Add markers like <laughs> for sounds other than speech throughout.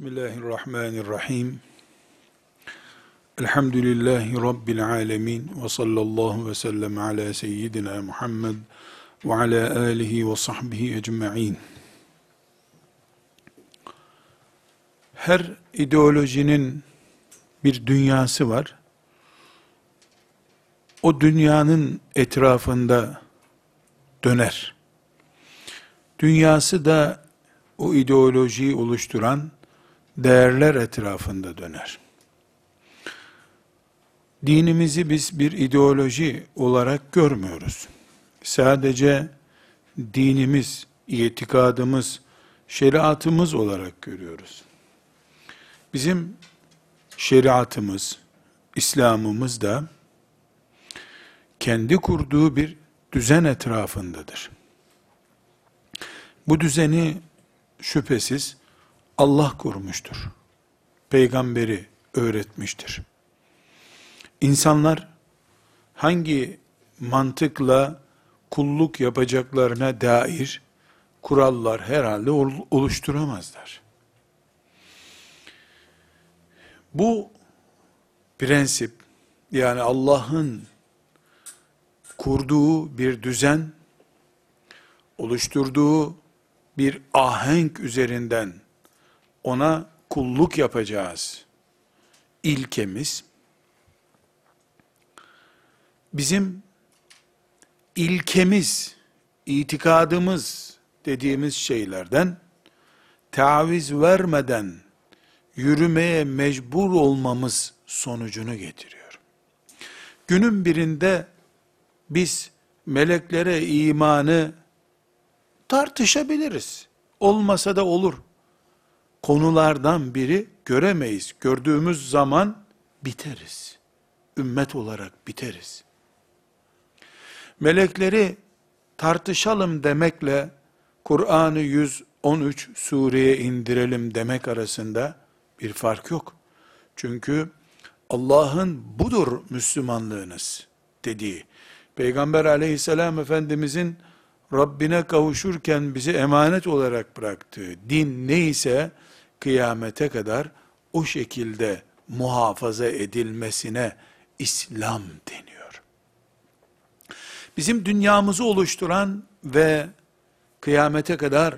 Bismillahirrahmanirrahim. Elhamdülillahi Rabbil alemin. Ve sallallahu ve sellem ala seyyidina Muhammed ve ala alihi ve sahbihi ecma'in. Her ideolojinin bir dünyası var. O dünyanın etrafında döner. Dünyası da o ideolojiyi oluşturan değerler etrafında döner. Dinimizi biz bir ideoloji olarak görmüyoruz. Sadece dinimiz, itikadımız, şeriatımız olarak görüyoruz. Bizim şeriatımız, İslam'ımız da kendi kurduğu bir düzen etrafındadır. Bu düzeni şüphesiz Allah kurmuştur. Peygamberi öğretmiştir. İnsanlar hangi mantıkla kulluk yapacaklarına dair kurallar herhalde oluşturamazlar. Bu prensip yani Allah'ın kurduğu bir düzen, oluşturduğu bir ahenk üzerinden ona kulluk yapacağız. İlkemiz, bizim ilkemiz, itikadımız dediğimiz şeylerden taviz vermeden yürümeye mecbur olmamız sonucunu getiriyor. Günün birinde biz meleklere imanı tartışabiliriz. Olmasa da olur konulardan biri göremeyiz. Gördüğümüz zaman biteriz. Ümmet olarak biteriz. Melekleri tartışalım demekle Kur'an'ı 113 sureye indirelim demek arasında bir fark yok. Çünkü Allah'ın budur Müslümanlığınız dediği, Peygamber aleyhisselam efendimizin Rabbine kavuşurken bize emanet olarak bıraktığı din neyse, kıyamete kadar o şekilde muhafaza edilmesine İslam deniyor. Bizim dünyamızı oluşturan ve kıyamete kadar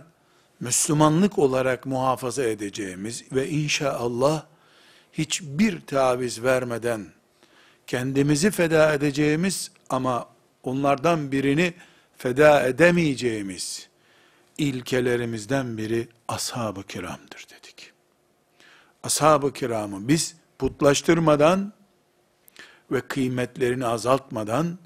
Müslümanlık olarak muhafaza edeceğimiz ve inşallah hiçbir taviz vermeden kendimizi feda edeceğimiz ama onlardan birini feda edemeyeceğimiz ilkelerimizden biri ashab-ı kiramdır dedik. Ashab-ı kiramı biz putlaştırmadan ve kıymetlerini azaltmadan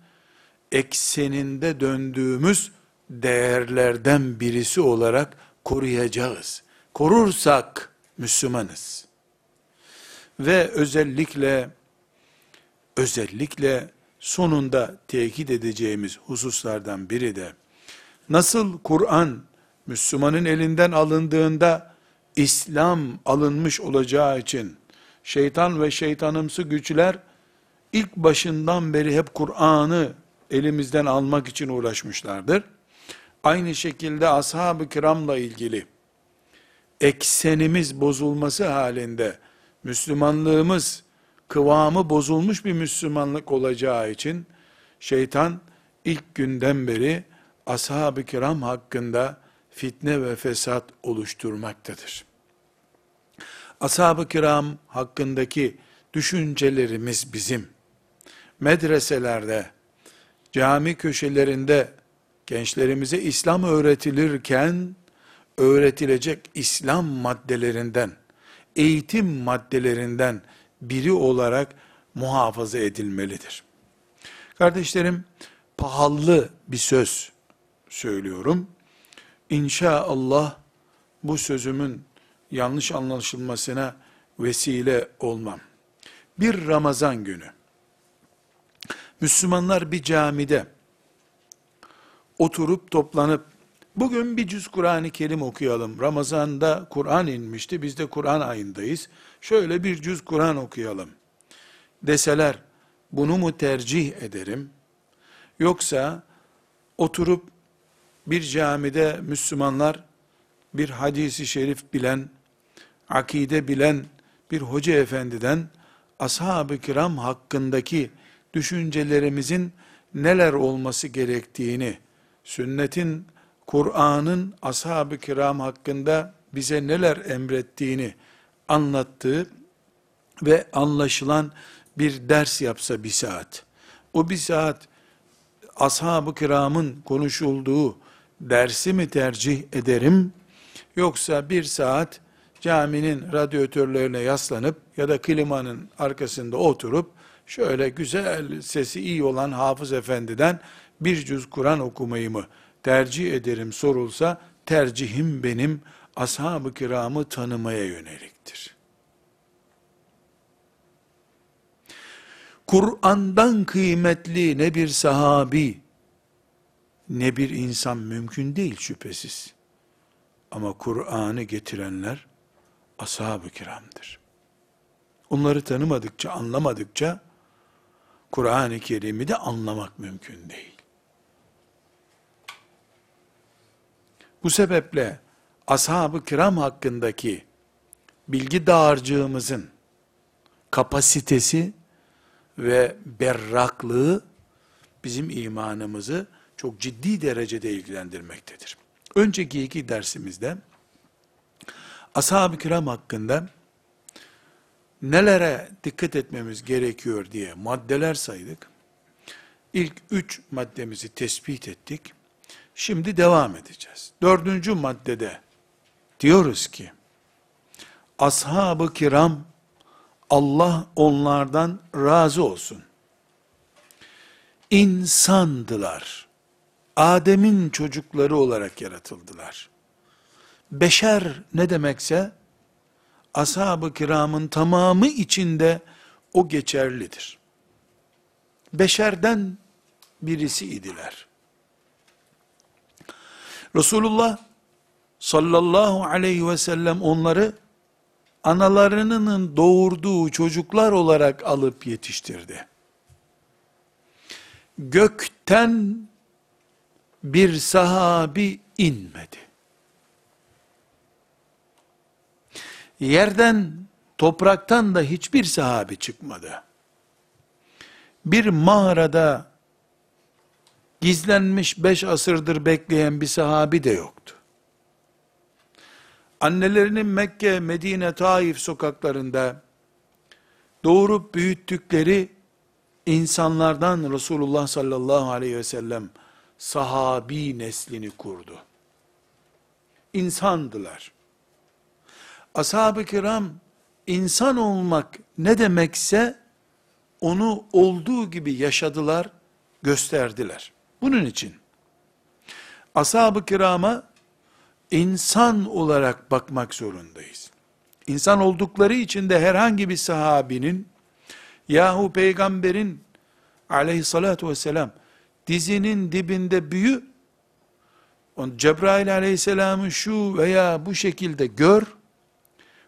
ekseninde döndüğümüz değerlerden birisi olarak koruyacağız. Korursak Müslümanız. Ve özellikle özellikle sonunda tekit edeceğimiz hususlardan biri de nasıl Kur'an Müslümanın elinden alındığında İslam alınmış olacağı için şeytan ve şeytanımsı güçler ilk başından beri hep Kur'an'ı elimizden almak için uğraşmışlardır. Aynı şekilde ashab-ı kiramla ilgili eksenimiz bozulması halinde Müslümanlığımız kıvamı bozulmuş bir Müslümanlık olacağı için şeytan ilk günden beri ashab-ı kiram hakkında fitne ve fesat oluşturmaktadır. Ashab-ı kiram hakkındaki düşüncelerimiz bizim. Medreselerde, cami köşelerinde gençlerimize İslam öğretilirken öğretilecek İslam maddelerinden, eğitim maddelerinden biri olarak muhafaza edilmelidir. Kardeşlerim, pahalı bir söz söylüyorum. İnşallah bu sözümün yanlış anlaşılmasına vesile olmam. Bir Ramazan günü, Müslümanlar bir camide oturup toplanıp, bugün bir cüz Kur'an-ı Kerim okuyalım. Ramazan'da Kur'an inmişti, biz de Kur'an ayındayız. Şöyle bir cüz Kur'an okuyalım. Deseler, bunu mu tercih ederim? Yoksa oturup bir camide Müslümanlar bir hadisi şerif bilen akide bilen bir hoca efendiden ashab-ı kiram hakkındaki düşüncelerimizin neler olması gerektiğini, sünnetin, Kur'an'ın ashab-ı kiram hakkında bize neler emrettiğini anlattığı ve anlaşılan bir ders yapsa bir saat. O bir saat ashab-ı kiramın konuşulduğu dersi mi tercih ederim, yoksa bir saat caminin radyatörlerine yaslanıp ya da klimanın arkasında oturup şöyle güzel sesi iyi olan Hafız Efendi'den bir cüz Kur'an okumayı mı tercih ederim sorulsa tercihim benim ashab-ı kiramı tanımaya yöneliktir. Kur'an'dan kıymetli ne bir sahabi, ne bir insan mümkün değil şüphesiz. Ama Kur'an'ı getirenler ashab-ı kiramdır. Onları tanımadıkça, anlamadıkça Kur'an-ı Kerim'i de anlamak mümkün değil. Bu sebeple ashab-ı kiram hakkındaki bilgi dağarcığımızın kapasitesi ve berraklığı bizim imanımızı çok ciddi derecede ilgilendirmektedir. Önceki iki dersimizde ashab-ı kiram hakkında nelere dikkat etmemiz gerekiyor diye maddeler saydık. İlk üç maddemizi tespit ettik. Şimdi devam edeceğiz. Dördüncü maddede diyoruz ki, ashab-ı kiram, Allah onlardan razı olsun. İnsandılar. Adem'in çocukları olarak yaratıldılar. Beşer ne demekse, ashab-ı kiramın tamamı içinde o geçerlidir. Beşerden birisi idiler. Resulullah sallallahu aleyhi ve sellem onları analarının doğurduğu çocuklar olarak alıp yetiştirdi. Gökten bir sahabi inmedi. Yerden, topraktan da hiçbir sahabi çıkmadı. Bir mağarada gizlenmiş beş asırdır bekleyen bir sahabi de yoktu. Annelerinin Mekke, Medine, Taif sokaklarında doğurup büyüttükleri insanlardan Resulullah sallallahu aleyhi ve sellem sahabi neslini kurdu. İnsandılar. Ashab-ı kiram insan olmak ne demekse onu olduğu gibi yaşadılar, gösterdiler. Bunun için ashab-ı kirama insan olarak bakmak zorundayız. İnsan oldukları için de herhangi bir sahabinin yahu peygamberin aleyhissalatu vesselam dizinin dibinde büyü Cebrail aleyhisselamı şu veya bu şekilde gör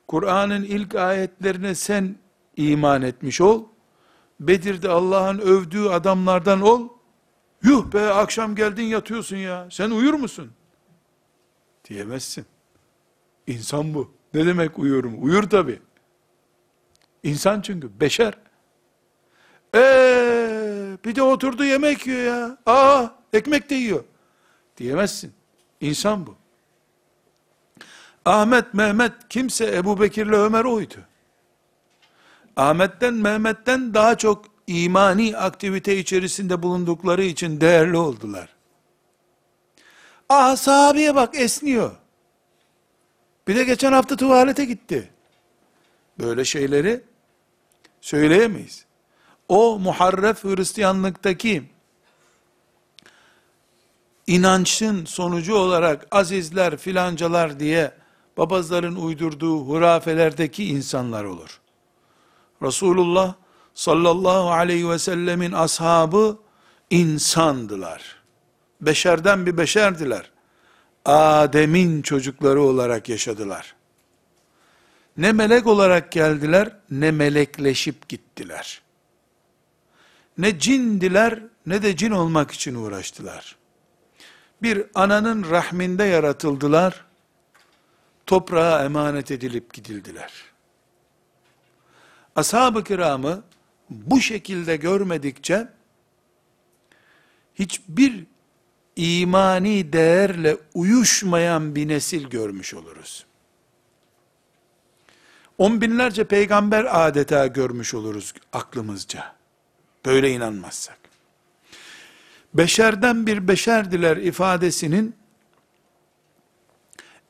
Kur'an'ın ilk ayetlerine sen iman etmiş ol Bedir'de Allah'ın övdüğü adamlardan ol yuh be akşam geldin yatıyorsun ya sen uyur musun diyemezsin. İnsan bu. Ne demek uyuyorum? Uyur tabi. İnsan çünkü. Beşer. Eee bir de oturdu yemek yiyor ya. Aa ekmek de yiyor. Diyemezsin. İnsan bu. Ahmet, Mehmet kimse Ebu Bekir'le Ömer oydu. Ahmet'ten, Mehmet'ten daha çok imani aktivite içerisinde bulundukları için değerli oldular. Ah sahabeye bak esniyor. Bir de geçen hafta tuvalete gitti. Böyle şeyleri söyleyemeyiz. O muharref Hristiyanlıktaki inançın sonucu olarak azizler filancalar diye babazların uydurduğu hurafelerdeki insanlar olur. Resulullah sallallahu aleyhi ve sellemin ashabı insandılar beşerden bir beşerdiler. Adem'in çocukları olarak yaşadılar. Ne melek olarak geldiler, ne melekleşip gittiler. Ne cindiler, ne de cin olmak için uğraştılar. Bir ananın rahminde yaratıldılar. toprağa emanet edilip gidildiler. Ashab-ı kiramı bu şekilde görmedikçe hiçbir imani değerle uyuşmayan bir nesil görmüş oluruz. On binlerce peygamber adeta görmüş oluruz aklımızca. Böyle inanmazsak. Beşerden bir beşerdiler ifadesinin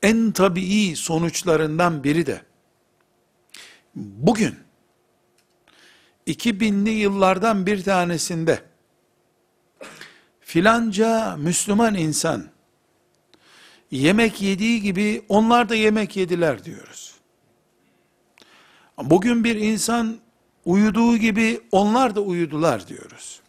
en tabii sonuçlarından biri de bugün 2000'li yıllardan bir tanesinde filanca Müslüman insan yemek yediği gibi onlar da yemek yediler diyoruz. Bugün bir insan uyuduğu gibi onlar da uyudular diyoruz.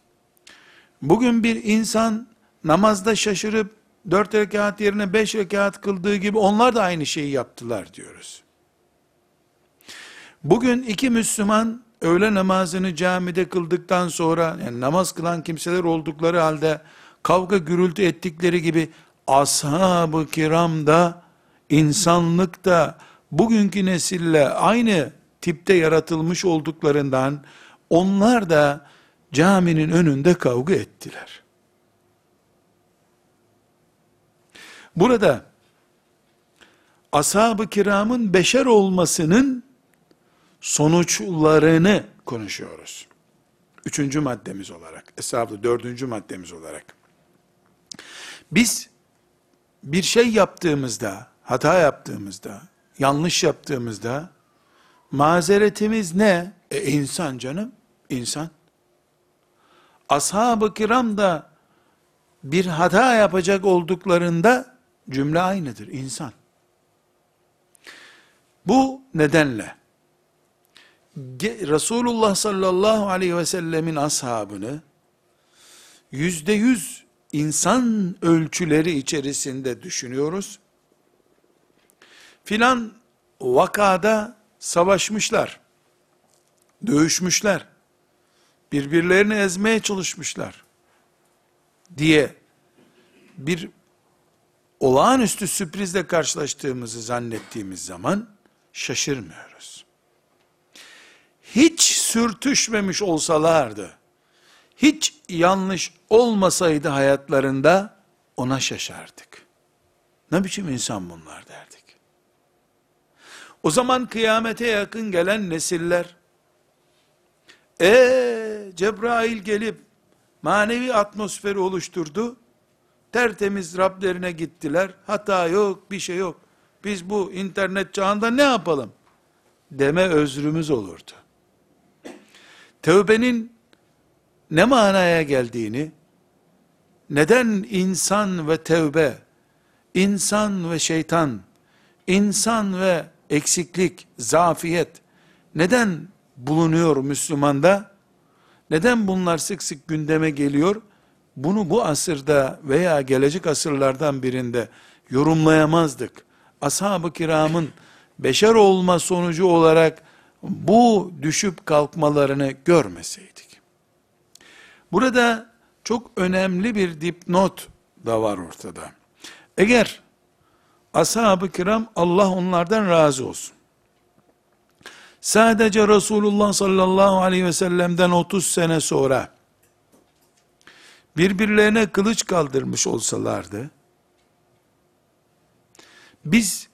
Bugün bir insan namazda şaşırıp dört rekat yerine beş rekat kıldığı gibi onlar da aynı şeyi yaptılar diyoruz. Bugün iki Müslüman öğle namazını camide kıldıktan sonra yani namaz kılan kimseler oldukları halde kavga gürültü ettikleri gibi ashab-ı kiram da insanlık da bugünkü nesille aynı tipte yaratılmış olduklarından onlar da caminin önünde kavga ettiler. Burada ashab-ı kiramın beşer olmasının sonuçlarını konuşuyoruz. Üçüncü maddemiz olarak, hesaplı dördüncü maddemiz olarak. Biz bir şey yaptığımızda, hata yaptığımızda, yanlış yaptığımızda, mazeretimiz ne? E insan canım, insan. Ashab-ı kiram da bir hata yapacak olduklarında cümle aynıdır, insan. Bu nedenle Resulullah sallallahu aleyhi ve sellemin ashabını yüzde yüz insan ölçüleri içerisinde düşünüyoruz. Filan vakada savaşmışlar, dövüşmüşler, birbirlerini ezmeye çalışmışlar diye bir olağanüstü sürprizle karşılaştığımızı zannettiğimiz zaman şaşırmıyoruz. Hiç sürtüşmemiş olsalardı, hiç yanlış olmasaydı hayatlarında ona şaşardık. Ne biçim insan bunlar derdik. O zaman kıyamete yakın gelen nesiller, e Cebrail gelip manevi atmosferi oluşturdu, tertemiz Rablerine gittiler, hata yok, bir şey yok, biz bu internet çağında ne yapalım? Deme özrümüz olurdu. Tövbenin ne manaya geldiğini, neden insan ve tevbe, insan ve şeytan, insan ve eksiklik, zafiyet, neden bulunuyor Müslümanda? Neden bunlar sık sık gündeme geliyor? Bunu bu asırda veya gelecek asırlardan birinde yorumlayamazdık. Ashab-ı kiramın beşer olma sonucu olarak bu düşüp kalkmalarını görmeseydik. Burada çok önemli bir dipnot da var ortada. Eğer ashab-ı kiram Allah onlardan razı olsun. Sadece Resulullah sallallahu aleyhi ve sellem'den 30 sene sonra birbirlerine kılıç kaldırmış olsalardı, biz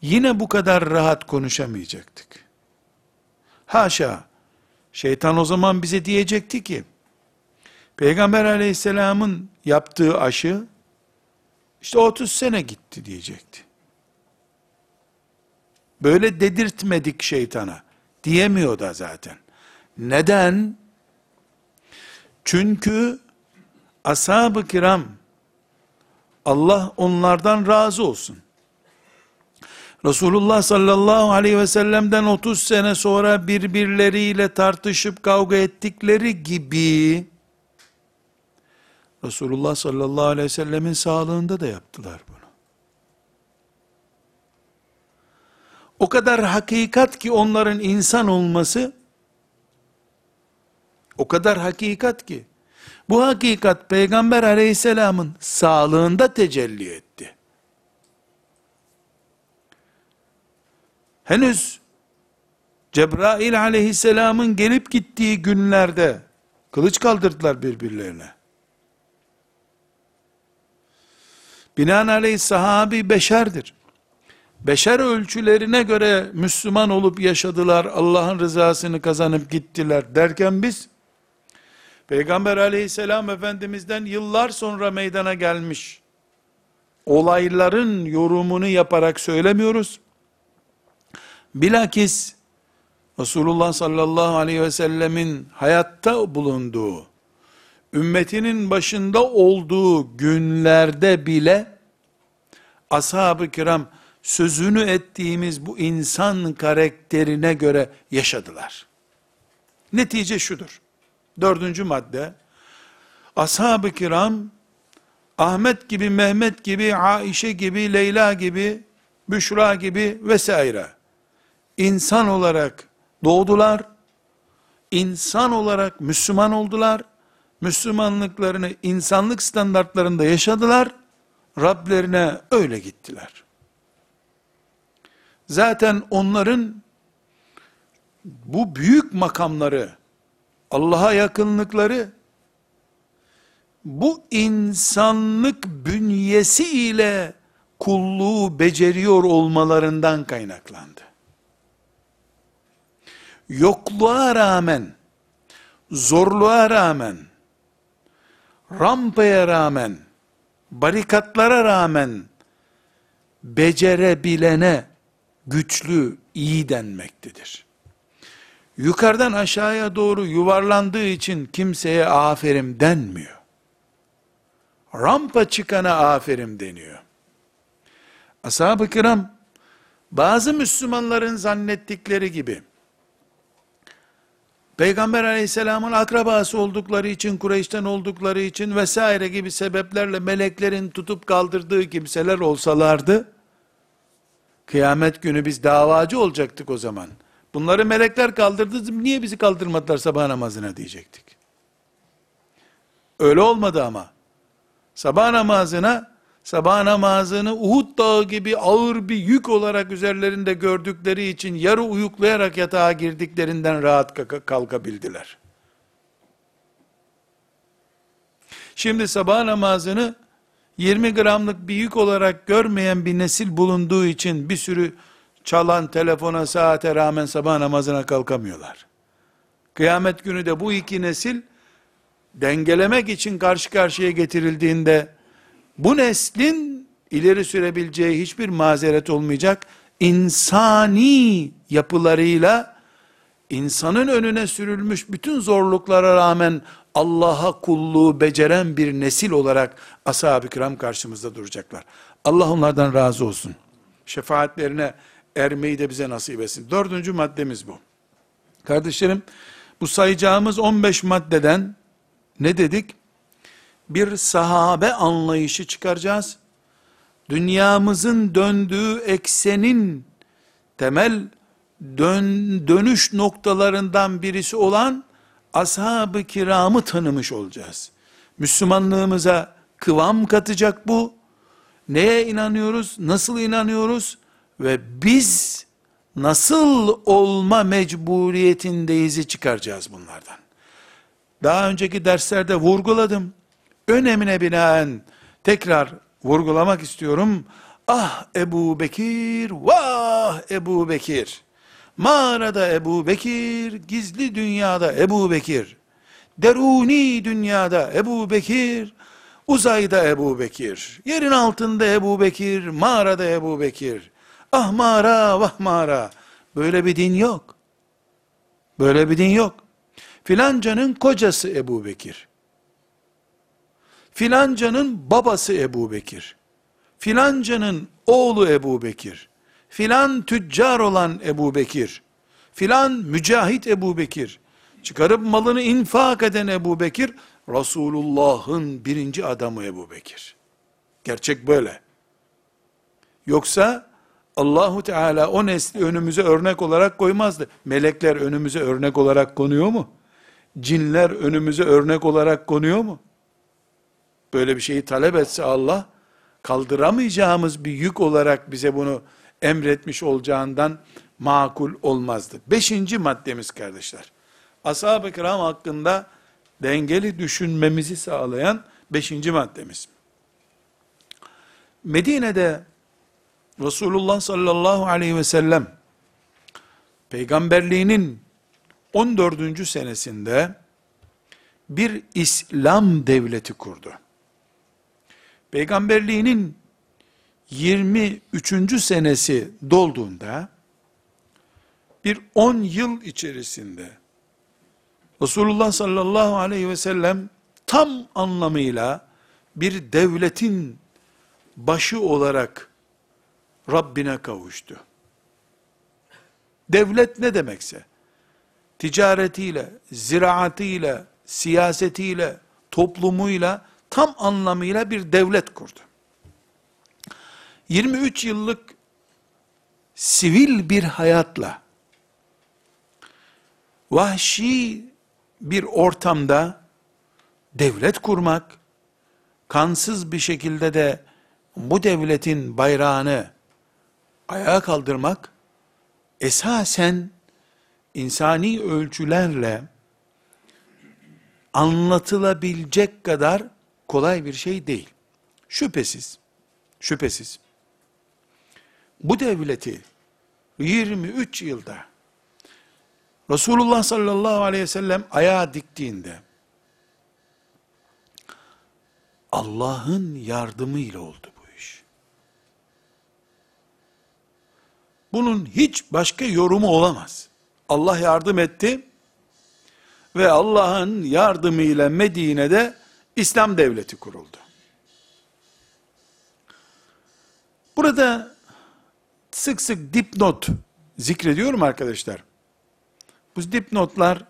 yine bu kadar rahat konuşamayacaktık. Haşa, şeytan o zaman bize diyecekti ki, Peygamber aleyhisselamın yaptığı aşı, işte 30 sene gitti diyecekti. Böyle dedirtmedik şeytana. Diyemiyor da zaten. Neden? Çünkü ashab-ı kiram Allah onlardan razı olsun. Resulullah sallallahu aleyhi ve sellem'den 30 sene sonra birbirleriyle tartışıp kavga ettikleri gibi Resulullah sallallahu aleyhi ve sellemin sağlığında da yaptılar bunu. O kadar hakikat ki onların insan olması, o kadar hakikat ki, bu hakikat Peygamber aleyhisselamın sağlığında tecelli etti. henüz Cebrail aleyhisselamın gelip gittiği günlerde kılıç kaldırdılar birbirlerine. Binaenaleyh sahabi beşerdir. Beşer ölçülerine göre Müslüman olup yaşadılar, Allah'ın rızasını kazanıp gittiler derken biz, Peygamber aleyhisselam efendimizden yıllar sonra meydana gelmiş, olayların yorumunu yaparak söylemiyoruz. Bilakis, Resulullah sallallahu aleyhi ve sellemin hayatta bulunduğu, ümmetinin başında olduğu günlerde bile, ashab-ı kiram, sözünü ettiğimiz bu insan karakterine göre yaşadılar. Netice şudur. Dördüncü madde, ashab-ı kiram, Ahmet gibi, Mehmet gibi, Aişe gibi, Leyla gibi, Büşra gibi vesaire, insan olarak doğdular, insan olarak Müslüman oldular, Müslümanlıklarını insanlık standartlarında yaşadılar, Rablerine öyle gittiler. Zaten onların bu büyük makamları, Allah'a yakınlıkları, bu insanlık bünyesi ile kulluğu beceriyor olmalarından kaynaklandı. Yokluğa rağmen, zorluğa rağmen, rampaya rağmen, barikatlara rağmen, becerebilene güçlü, iyi denmektedir. Yukarıdan aşağıya doğru yuvarlandığı için kimseye aferin denmiyor. Rampa çıkana aferin deniyor. Ashab-ı kiram, bazı Müslümanların zannettikleri gibi, Peygamber aleyhisselamın akrabası oldukları için, Kureyş'ten oldukları için vesaire gibi sebeplerle meleklerin tutup kaldırdığı kimseler olsalardı, kıyamet günü biz davacı olacaktık o zaman. Bunları melekler kaldırdı, niye bizi kaldırmadılar sabah namazına diyecektik. Öyle olmadı ama. Sabah namazına, sabah namazını Uhud dağı gibi ağır bir yük olarak üzerlerinde gördükleri için yarı uyuklayarak yatağa girdiklerinden rahat kalkabildiler. Şimdi sabah namazını 20 gramlık bir yük olarak görmeyen bir nesil bulunduğu için bir sürü çalan telefona saate rağmen sabah namazına kalkamıyorlar. Kıyamet günü de bu iki nesil dengelemek için karşı karşıya getirildiğinde bu neslin ileri sürebileceği hiçbir mazeret olmayacak insani yapılarıyla insanın önüne sürülmüş bütün zorluklara rağmen Allah'a kulluğu beceren bir nesil olarak ashab-ı kiram karşımızda duracaklar. Allah onlardan razı olsun. Şefaatlerine ermeyi de bize nasip etsin. Dördüncü maddemiz bu. Kardeşlerim, bu sayacağımız 15 maddeden ne dedik? Bir sahabe anlayışı çıkaracağız. Dünyamızın döndüğü eksenin temel dön, dönüş noktalarından birisi olan ashab-ı kiramı tanımış olacağız. Müslümanlığımıza kıvam katacak bu. Neye inanıyoruz? Nasıl inanıyoruz? Ve biz nasıl olma mecburiyetindeyizi çıkaracağız bunlardan. Daha önceki derslerde vurguladım. Önemine binaen tekrar vurgulamak istiyorum. Ah Ebu Bekir, vah Ebu Bekir. Mağarada Ebu Bekir, gizli dünyada Ebu Bekir. Deruni dünyada Ebu Bekir, uzayda Ebu Bekir. Yerin altında Ebu Bekir, mağarada Ebu Bekir. Ah mağara, vah mağara. Böyle bir din yok. Böyle bir din yok. Filancanın kocası Ebu Bekir. Filancanın babası Ebu Bekir. Filancanın oğlu Ebu Bekir filan tüccar olan Ebu Bekir, filan mücahit Ebu Bekir, çıkarıp malını infak eden Ebu Bekir, Resulullah'ın birinci adamı Ebu Bekir. Gerçek böyle. Yoksa Allahu Teala o nesli önümüze örnek olarak koymazdı. Melekler önümüze örnek olarak konuyor mu? Cinler önümüze örnek olarak konuyor mu? Böyle bir şeyi talep etse Allah, kaldıramayacağımız bir yük olarak bize bunu emretmiş olacağından makul olmazdı. Beşinci maddemiz kardeşler. Ashab-ı kiram hakkında dengeli düşünmemizi sağlayan beşinci maddemiz. Medine'de Resulullah sallallahu aleyhi ve sellem peygamberliğinin 14. senesinde bir İslam devleti kurdu. Peygamberliğinin 23. senesi dolduğunda bir 10 yıl içerisinde Resulullah sallallahu aleyhi ve sellem tam anlamıyla bir devletin başı olarak Rabbine kavuştu. Devlet ne demekse, ticaretiyle, ziraatiyle, siyasetiyle, toplumuyla, tam anlamıyla bir devlet kurdu. 23 yıllık sivil bir hayatla, vahşi bir ortamda devlet kurmak, kansız bir şekilde de bu devletin bayrağını ayağa kaldırmak, esasen insani ölçülerle anlatılabilecek kadar kolay bir şey değil. Şüphesiz, şüphesiz. Bu devleti 23 yılda Resulullah sallallahu aleyhi ve sellem ayağa diktiğinde Allah'ın yardımıyla oldu bu iş. Bunun hiç başka yorumu olamaz. Allah yardım etti ve Allah'ın yardımıyla Medine'de İslam devleti kuruldu. Burada sık sık dipnot zikrediyorum arkadaşlar. Bu dipnotlar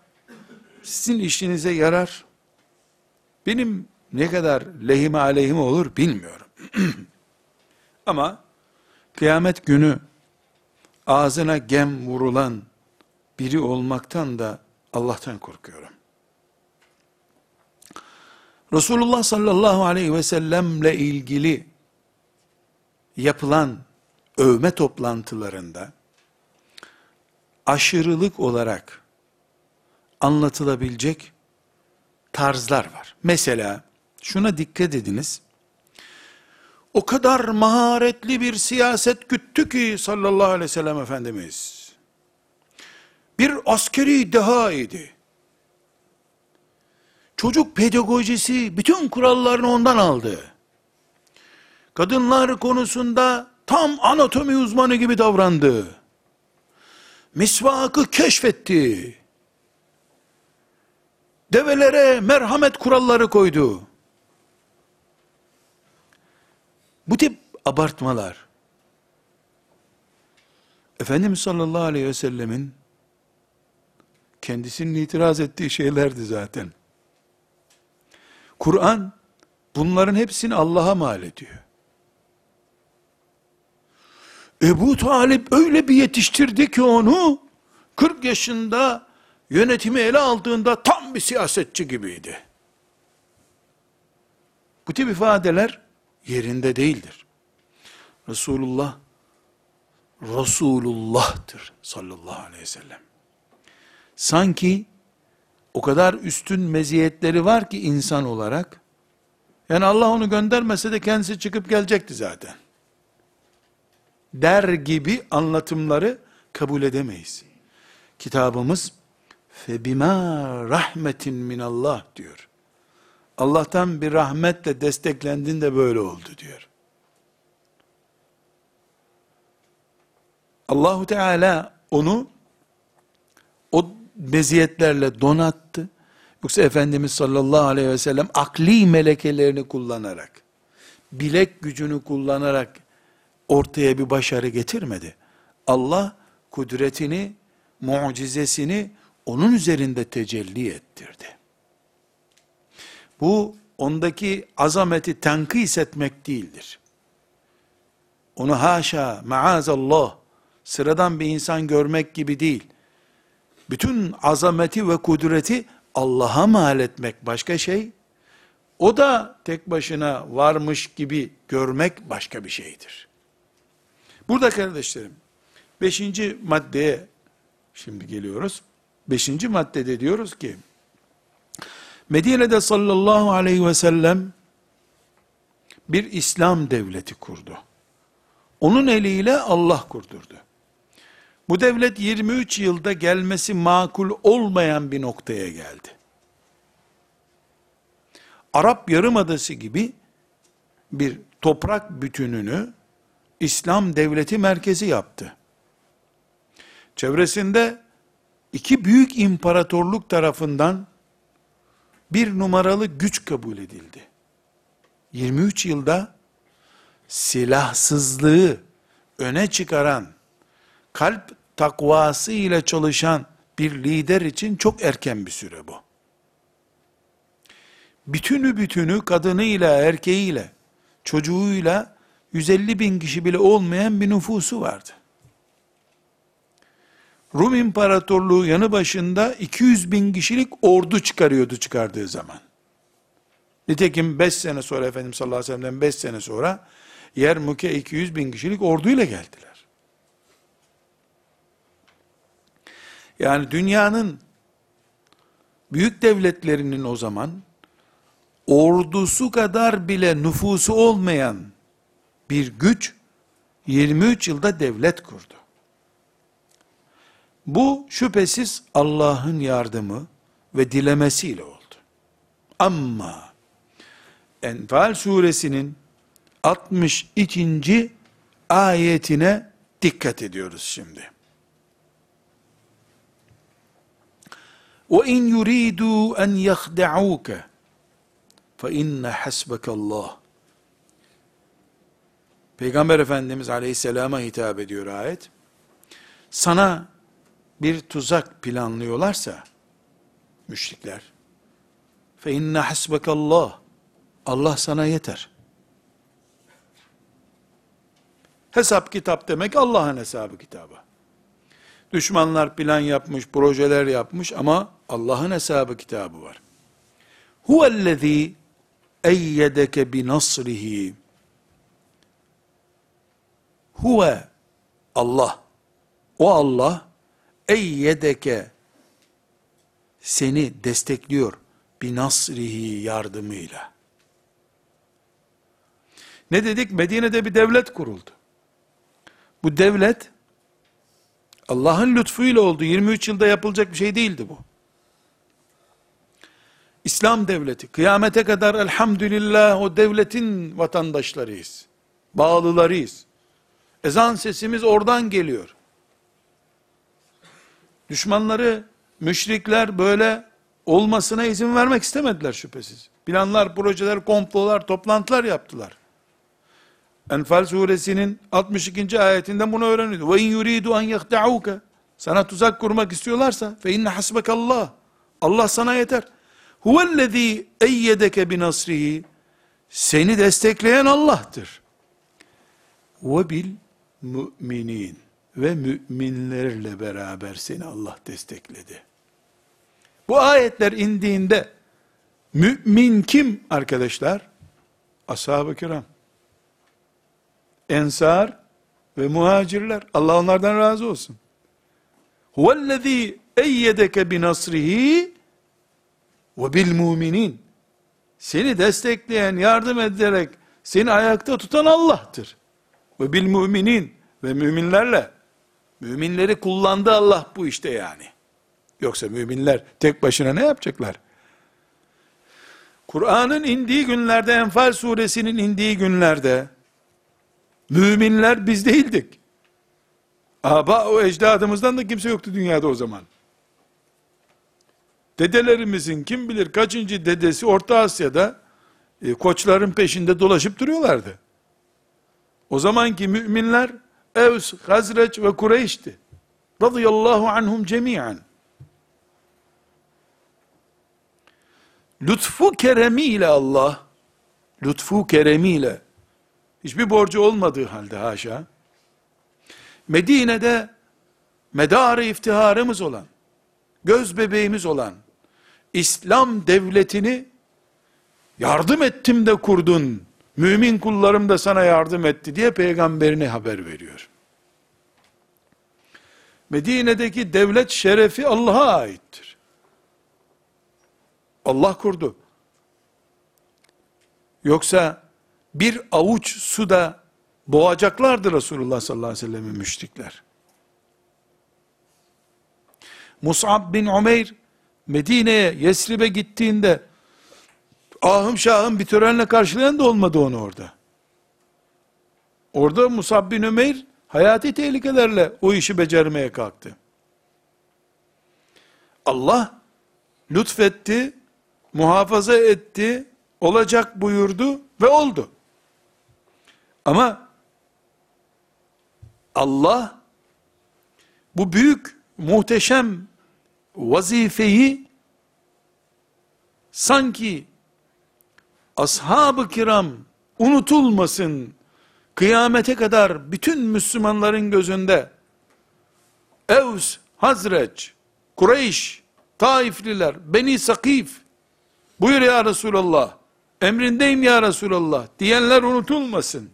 sizin işinize yarar. Benim ne kadar lehime aleyhime olur bilmiyorum. <clears throat> Ama kıyamet günü ağzına gem vurulan biri olmaktan da Allah'tan korkuyorum. Resulullah sallallahu aleyhi ve sellemle ilgili yapılan övme toplantılarında aşırılık olarak anlatılabilecek tarzlar var. Mesela şuna dikkat ediniz. O kadar maharetli bir siyaset güttü ki sallallahu aleyhi ve sellem Efendimiz. Bir askeri deha idi. Çocuk pedagojisi bütün kurallarını ondan aldı. Kadınlar konusunda tam anatomi uzmanı gibi davrandı. Misvakı keşfetti. Develere merhamet kuralları koydu. Bu tip abartmalar, Efendimiz sallallahu aleyhi ve sellemin kendisinin itiraz ettiği şeylerdi zaten. Kur'an bunların hepsini Allah'a mal ediyor. Ebu Talip öyle bir yetiştirdi ki onu, 40 yaşında yönetimi ele aldığında tam bir siyasetçi gibiydi. Bu tip ifadeler yerinde değildir. Resulullah, Resulullah'tır sallallahu aleyhi ve sellem. Sanki o kadar üstün meziyetleri var ki insan olarak, yani Allah onu göndermese de kendisi çıkıp gelecekti zaten. Der gibi anlatımları kabul edemeyiz. Kitabımız, febima rahmetin minallah diyor. Allah'tan bir rahmetle desteklendin de böyle oldu diyor. Allahu Teala onu o meziyetlerle donattı. Yoksa Efendimiz sallallahu aleyhi ve sellem akli melekelerini kullanarak, bilek gücünü kullanarak ortaya bir başarı getirmedi. Allah kudretini, mucizesini onun üzerinde tecelli ettirdi. Bu ondaki azameti tenkis etmek değildir. Onu haşa, maazallah, sıradan bir insan görmek gibi değil. Bütün azameti ve kudreti Allah'a mal etmek başka şey. O da tek başına varmış gibi görmek başka bir şeydir. Burada kardeşlerim, Beşinci maddeye şimdi geliyoruz. Beşinci maddede diyoruz ki, Medine'de sallallahu aleyhi ve sellem bir İslam devleti kurdu. Onun eliyle Allah kurdurdu. Bu devlet 23 yılda gelmesi makul olmayan bir noktaya geldi. Arap Yarımadası gibi bir toprak bütününü İslam devleti merkezi yaptı. Çevresinde iki büyük imparatorluk tarafından bir numaralı güç kabul edildi. 23 yılda silahsızlığı öne çıkaran, kalp takvası ile çalışan bir lider için çok erken bir süre bu. Bütünü bütünü kadınıyla, erkeğiyle, çocuğuyla 150 bin kişi bile olmayan bir nüfusu vardı. Rum İmparatorluğu yanı başında 200 bin kişilik ordu çıkarıyordu çıkardığı zaman. Nitekim 5 sene sonra Efendimiz sallallahu aleyhi ve sellem'den 5 sene sonra Yermuk'e 200 bin kişilik orduyla geldiler. Yani dünyanın büyük devletlerinin o zaman ordusu kadar bile nüfusu olmayan bir güç 23 yılda devlet kurdu. Bu şüphesiz Allah'ın yardımı ve dilemesiyle oldu. Ama Enfal suresinin 62. ayetine dikkat ediyoruz şimdi. وَاِنْ يُرِيدُوا اَنْ يَخْدَعُوكَ فَاِنَّ حَسْبَكَ اللّٰهِ Peygamber Efendimiz Aleyhisselam'a hitap ediyor ayet. Sana bir tuzak planlıyorlarsa, müşrikler, fe inne hasbekallah, Allah sana yeter. Hesap kitap demek Allah'ın hesabı kitabı. Düşmanlar plan yapmış, projeler yapmış ama Allah'ın hesabı kitabı var. Huvellezî eyyedeke bi nasrihi. Huve Allah. O Allah eyyedeke seni destekliyor bi nasrihi yardımıyla. Ne dedik? Medine'de bir devlet kuruldu. Bu devlet Allah'ın lütfuyla oldu. 23 yılda yapılacak bir şey değildi bu. İslam devleti. Kıyamete kadar elhamdülillah o devletin vatandaşlarıyız. Bağlılarıyız. Ezan sesimiz oradan geliyor. Düşmanları, müşrikler böyle olmasına izin vermek istemediler şüphesiz. Planlar, projeler, komplolar, toplantılar yaptılar. Enfal suresinin 62. ayetinden bunu öğreniyordu. Ve in yuridu en yehda'uke. Sana tuzak kurmak istiyorlarsa fe inne hasbekallah. Allah sana yeter. Huvellezî eyyedeke bi nasrihi. Seni destekleyen Allah'tır. Ve bil müminin ve müminlerle beraber seni Allah destekledi. Bu ayetler indiğinde mümin kim arkadaşlar? Ashab-ı kiram. Ensar ve muhacirler. Allah onlardan razı olsun. Huvellezî eyyedeke bi nasrihi ve bil muminin. Seni destekleyen, yardım ederek seni ayakta tutan Allah'tır. Ve bil müminin ve müminlerle. Müminleri kullandı Allah bu işte yani. Yoksa müminler tek başına ne yapacaklar? Kur'an'ın indiği günlerde, Enfal suresinin indiği günlerde, müminler biz değildik. Aba o ecdadımızdan da kimse yoktu dünyada o zaman. Dedelerimizin kim bilir kaçıncı dedesi Orta Asya'da e, koçların peşinde dolaşıp duruyorlardı. O zamanki müminler Evs, Hazreç ve Kureyş'ti. Radıyallahu anhum cemiyen. Lütfu keremiyle Allah, lütfu keremiyle, hiçbir borcu olmadığı halde haşa, Medine'de medarı iftiharımız olan, göz bebeğimiz olan, İslam devletini yardım ettim de kurdun, mümin kullarım da sana yardım etti diye peygamberine haber veriyor. Medine'deki devlet şerefi Allah'a aittir. Allah kurdu. Yoksa bir avuç suda boğacaklardı Resulullah sallallahu aleyhi ve sellem'i müşrikler. Mus'ab bin Umeyr Medine'ye, Yesrib'e gittiğinde ahım şahım bir törenle karşılayan da olmadı onu orada. Orada Musab bin Ömeyr hayati tehlikelerle o işi becermeye kalktı. Allah lütfetti, muhafaza etti, olacak buyurdu ve oldu. Ama Allah bu büyük, muhteşem vazifeyi sanki ashab-ı kiram unutulmasın, kıyamete kadar bütün Müslümanların gözünde Evs, Hazreç, Kureyş, Taifliler, Beni Sakif, buyur ya Resulallah, emrindeyim ya Resulallah diyenler unutulmasın.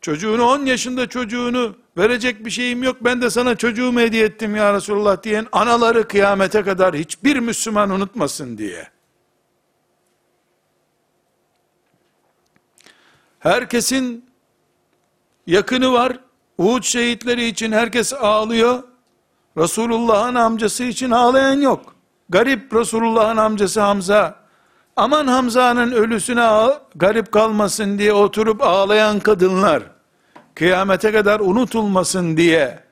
Çocuğunu 10 yaşında çocuğunu verecek bir şeyim yok ben de sana çocuğumu hediye ettim ya Resulullah diyen anaları kıyamete kadar hiçbir Müslüman unutmasın diye. Herkesin yakını var. Uhud şehitleri için herkes ağlıyor. Resulullah'ın amcası için ağlayan yok. Garip Resulullah'ın amcası Hamza. Aman Hamza'nın ölüsüne garip kalmasın diye oturup ağlayan kadınlar. Kıyamete kadar unutulmasın diye.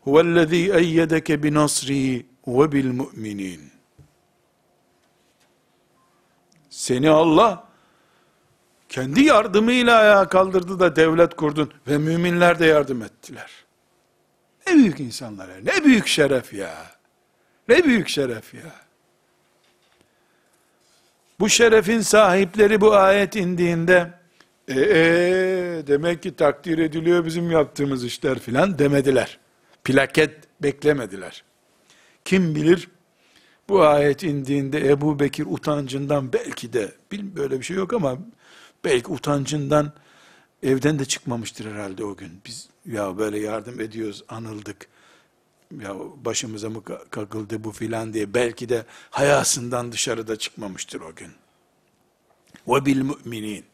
Huvellezî eyyedeke binasrihi ve bil mu'minin. Seni Allah kendi yardımıyla ayağa kaldırdı da devlet kurdun ve müminler de yardım ettiler. Ne büyük insanlar ya, ne büyük şeref ya. Ne büyük şeref ya. Bu şerefin sahipleri bu ayet indiğinde, ee, demek ki takdir ediliyor bizim yaptığımız işler filan demediler. Plaket beklemediler. Kim bilir bu ayet indiğinde Ebu Bekir utancından belki de, böyle bir şey yok ama Belki utancından evden de çıkmamıştır herhalde o gün. Biz ya böyle yardım ediyoruz, anıldık. Ya başımıza mı kakıldı bu filan diye belki de hayasından dışarıda çıkmamıştır o gün. Ve bil müminin.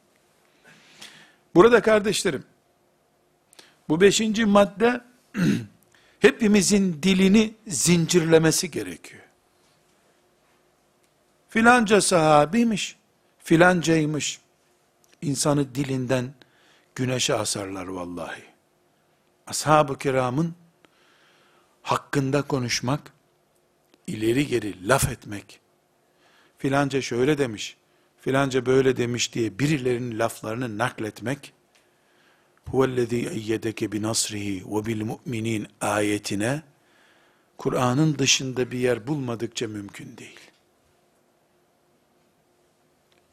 Burada kardeşlerim, bu beşinci madde <clears throat> hepimizin dilini zincirlemesi gerekiyor. Filanca sahabiymiş, filancaymış, insanı dilinden güneşe asarlar vallahi. Ashab-ı kiramın hakkında konuşmak, ileri geri laf etmek, filanca şöyle demiş, filanca böyle demiş diye birilerinin laflarını nakletmek, huvellezî eyyedeke binasrihi ve bil mu'minin ayetine, Kur'an'ın dışında bir yer bulmadıkça mümkün değil.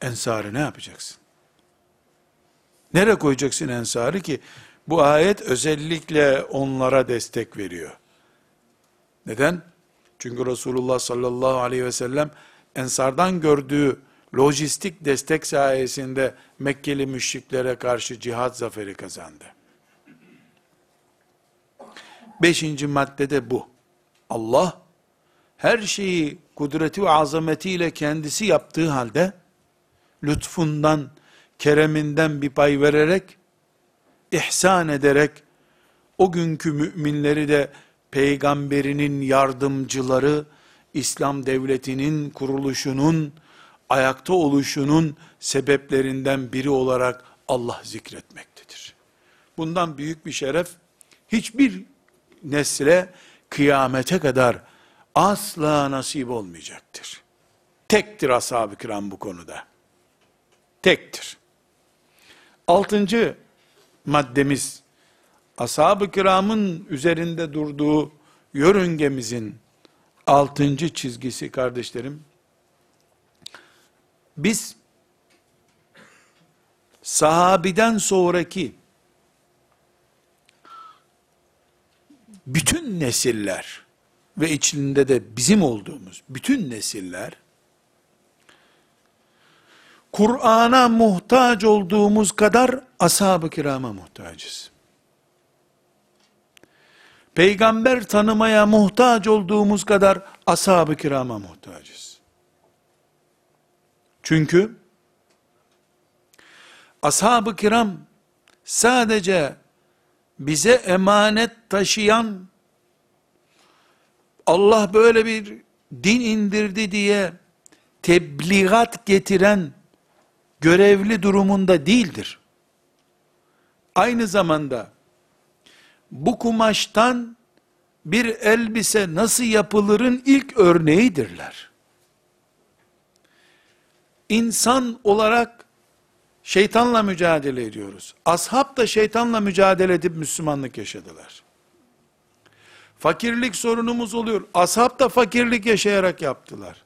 Ensarı ne yapacaksın? Nereye koyacaksın ensarı ki? Bu ayet özellikle onlara destek veriyor. Neden? Çünkü Resulullah sallallahu aleyhi ve sellem ensardan gördüğü lojistik destek sayesinde Mekkeli müşriklere karşı cihat zaferi kazandı. Beşinci maddede bu. Allah her şeyi kudreti ve azametiyle kendisi yaptığı halde lütfundan, kereminden bir pay vererek, ihsan ederek, o günkü müminleri de peygamberinin yardımcıları, İslam devletinin kuruluşunun, ayakta oluşunun sebeplerinden biri olarak Allah zikretmektedir. Bundan büyük bir şeref, hiçbir nesle kıyamete kadar asla nasip olmayacaktır. Tektir ashab-ı kiram bu konuda. Tektir. Altıncı maddemiz, ashab-ı kiramın üzerinde durduğu yörüngemizin altıncı çizgisi kardeşlerim, biz sahabiden sonraki bütün nesiller ve içinde de bizim olduğumuz bütün nesiller Kur'an'a muhtaç olduğumuz kadar ashab-ı kirama muhtacız. Peygamber tanımaya muhtaç olduğumuz kadar ashab-ı kirama muhtacız. Çünkü ashab-ı kiram sadece bize emanet taşıyan Allah böyle bir din indirdi diye tebliğat getiren görevli durumunda değildir. Aynı zamanda bu kumaştan bir elbise nasıl yapılırın ilk örneğidirler. İnsan olarak şeytanla mücadele ediyoruz. Ashab da şeytanla mücadele edip Müslümanlık yaşadılar. Fakirlik sorunumuz oluyor. Ashab da fakirlik yaşayarak yaptılar.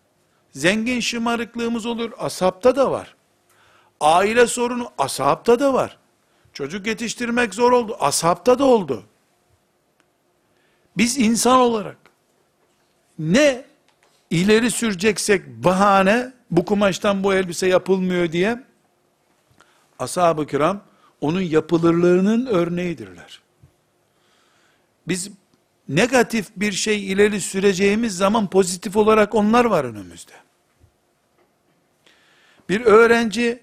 Zengin şımarıklığımız olur. Ashabta da var. Aile sorunu ashabta da var. Çocuk yetiştirmek zor oldu. Ashabta da oldu. Biz insan olarak ne ileri süreceksek bahane bu kumaştan bu elbise yapılmıyor diye ashab-ı kiram onun yapılırlığının örneğidirler. Biz negatif bir şey ileri süreceğimiz zaman pozitif olarak onlar var önümüzde. Bir öğrenci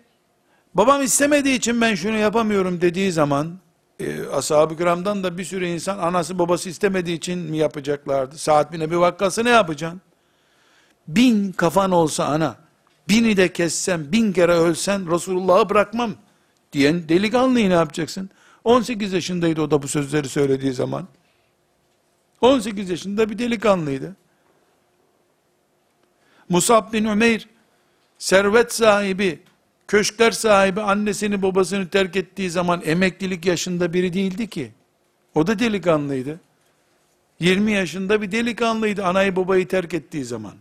babam istemediği için ben şunu yapamıyorum dediği zaman e, ashab-ı kiramdan da bir sürü insan anası babası istemediği için mi yapacaklardı? Saat bine bir vakkası ne yapacaksın? Bin kafan olsa ana, bini de kessen, bin kere ölsen Resulullah'ı bırakmam diyen delikanlıyı ne yapacaksın? 18 yaşındaydı o da bu sözleri söylediği zaman. 18 yaşında bir delikanlıydı. Musab bin Ömeyr, servet sahibi, köşkler sahibi annesini babasını terk ettiği zaman emeklilik yaşında biri değildi ki. O da delikanlıydı. 20 yaşında bir delikanlıydı anayı babayı terk ettiği zaman.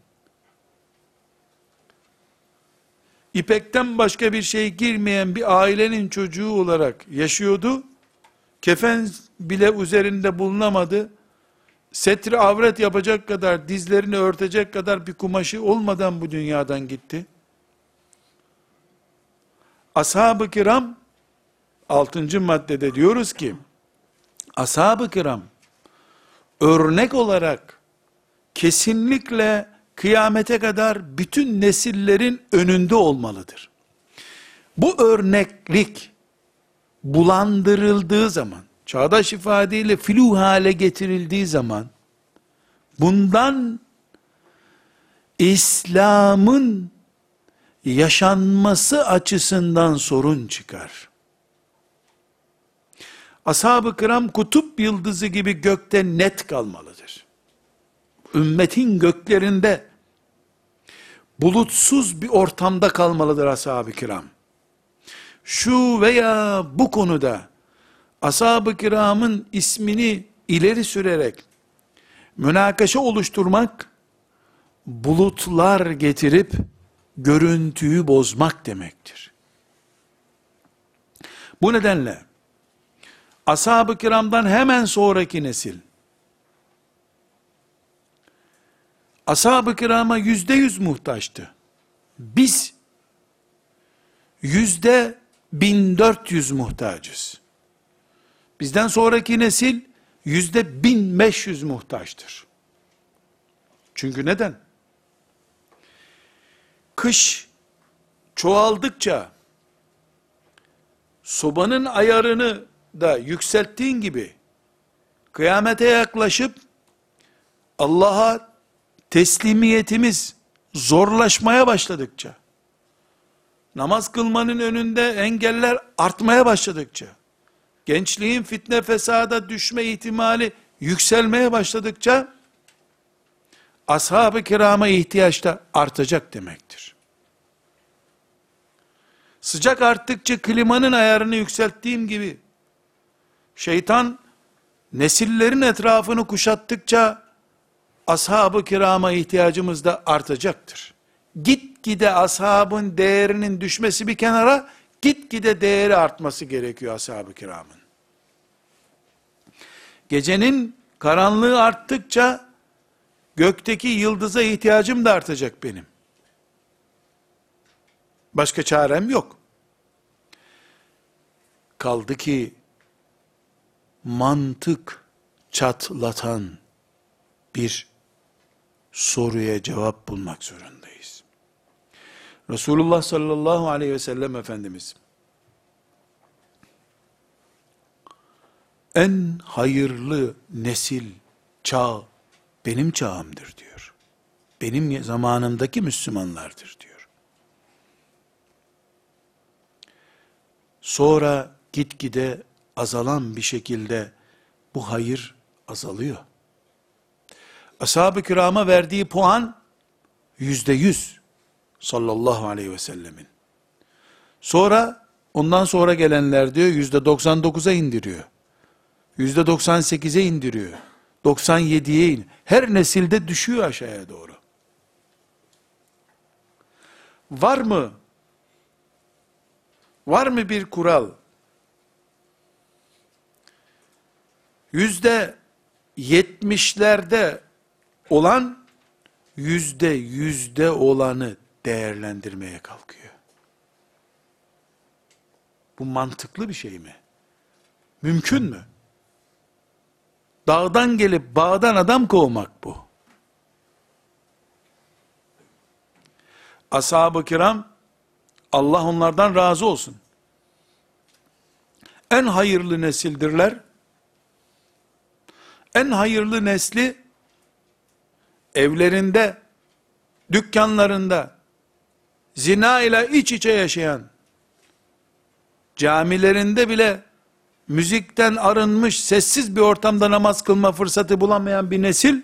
İpekten başka bir şey girmeyen bir ailenin çocuğu olarak yaşıyordu. Kefen bile üzerinde bulunamadı. Setri avret yapacak kadar, dizlerini örtecek kadar bir kumaşı olmadan bu dünyadan gitti. Ashab-ı kiram, altıncı maddede diyoruz ki, ashab-ı kiram, örnek olarak, kesinlikle kıyamete kadar bütün nesillerin önünde olmalıdır. Bu örneklik, bulandırıldığı zaman, çağdaş ifadeyle flu hale getirildiği zaman, bundan İslam'ın yaşanması açısından sorun çıkar. Ashab-ı kiram kutup yıldızı gibi gökte net kalmalıdır. Ümmetin göklerinde bulutsuz bir ortamda kalmalıdır ashab-ı kiram. Şu veya bu konuda ashab-ı kiramın ismini ileri sürerek münakaşa oluşturmak bulutlar getirip görüntüyü bozmak demektir. Bu nedenle ashab-ı kiramdan hemen sonraki nesil ashab-ı kirama yüzde yüz muhtaçtı. Biz yüzde bin dört yüz muhtacız. Bizden sonraki nesil yüzde bin beş yüz muhtaçtır. Çünkü neden? Kış çoğaldıkça sobanın ayarını da yükselttiğin gibi kıyamete yaklaşıp Allah'a teslimiyetimiz zorlaşmaya başladıkça namaz kılmanın önünde engeller artmaya başladıkça gençliğin fitne fesada düşme ihtimali yükselmeye başladıkça ashab-ı kirama ihtiyaç da artacak demektir. Sıcak arttıkça klimanın ayarını yükselttiğim gibi, şeytan nesillerin etrafını kuşattıkça, ashab-ı kirama ihtiyacımız da artacaktır. Gitgide ashabın değerinin düşmesi bir kenara, gitgide değeri artması gerekiyor ashab-ı kiramın. Gecenin karanlığı arttıkça, gökteki yıldıza ihtiyacım da artacak benim. Başka çarem yok. Kaldı ki mantık çatlatan bir soruya cevap bulmak zorundayız. Resulullah sallallahu aleyhi ve sellem Efendimiz en hayırlı nesil, çağ benim çağımdır diyor. Benim zamanımdaki Müslümanlardır diyor. Sonra gitgide azalan bir şekilde bu hayır azalıyor. Ashab-ı kirama verdiği puan yüzde yüz sallallahu aleyhi ve sellemin. Sonra ondan sonra gelenler diyor yüzde 99'a indiriyor. Yüzde 98'e indiriyor. 97'ye in. Her nesilde düşüyor aşağıya doğru. Var mı? Var mı bir kural? Yüzde yetmişlerde olan yüzde yüzde olanı değerlendirmeye kalkıyor. Bu mantıklı bir şey mi? Mümkün mü? Dağdan gelip bağdan adam kovmak bu. Ashab-ı kiram, Allah onlardan razı olsun. En hayırlı nesildirler. En hayırlı nesli, evlerinde, dükkanlarında, zina ile iç içe yaşayan, camilerinde bile müzikten arınmış, sessiz bir ortamda namaz kılma fırsatı bulamayan bir nesil,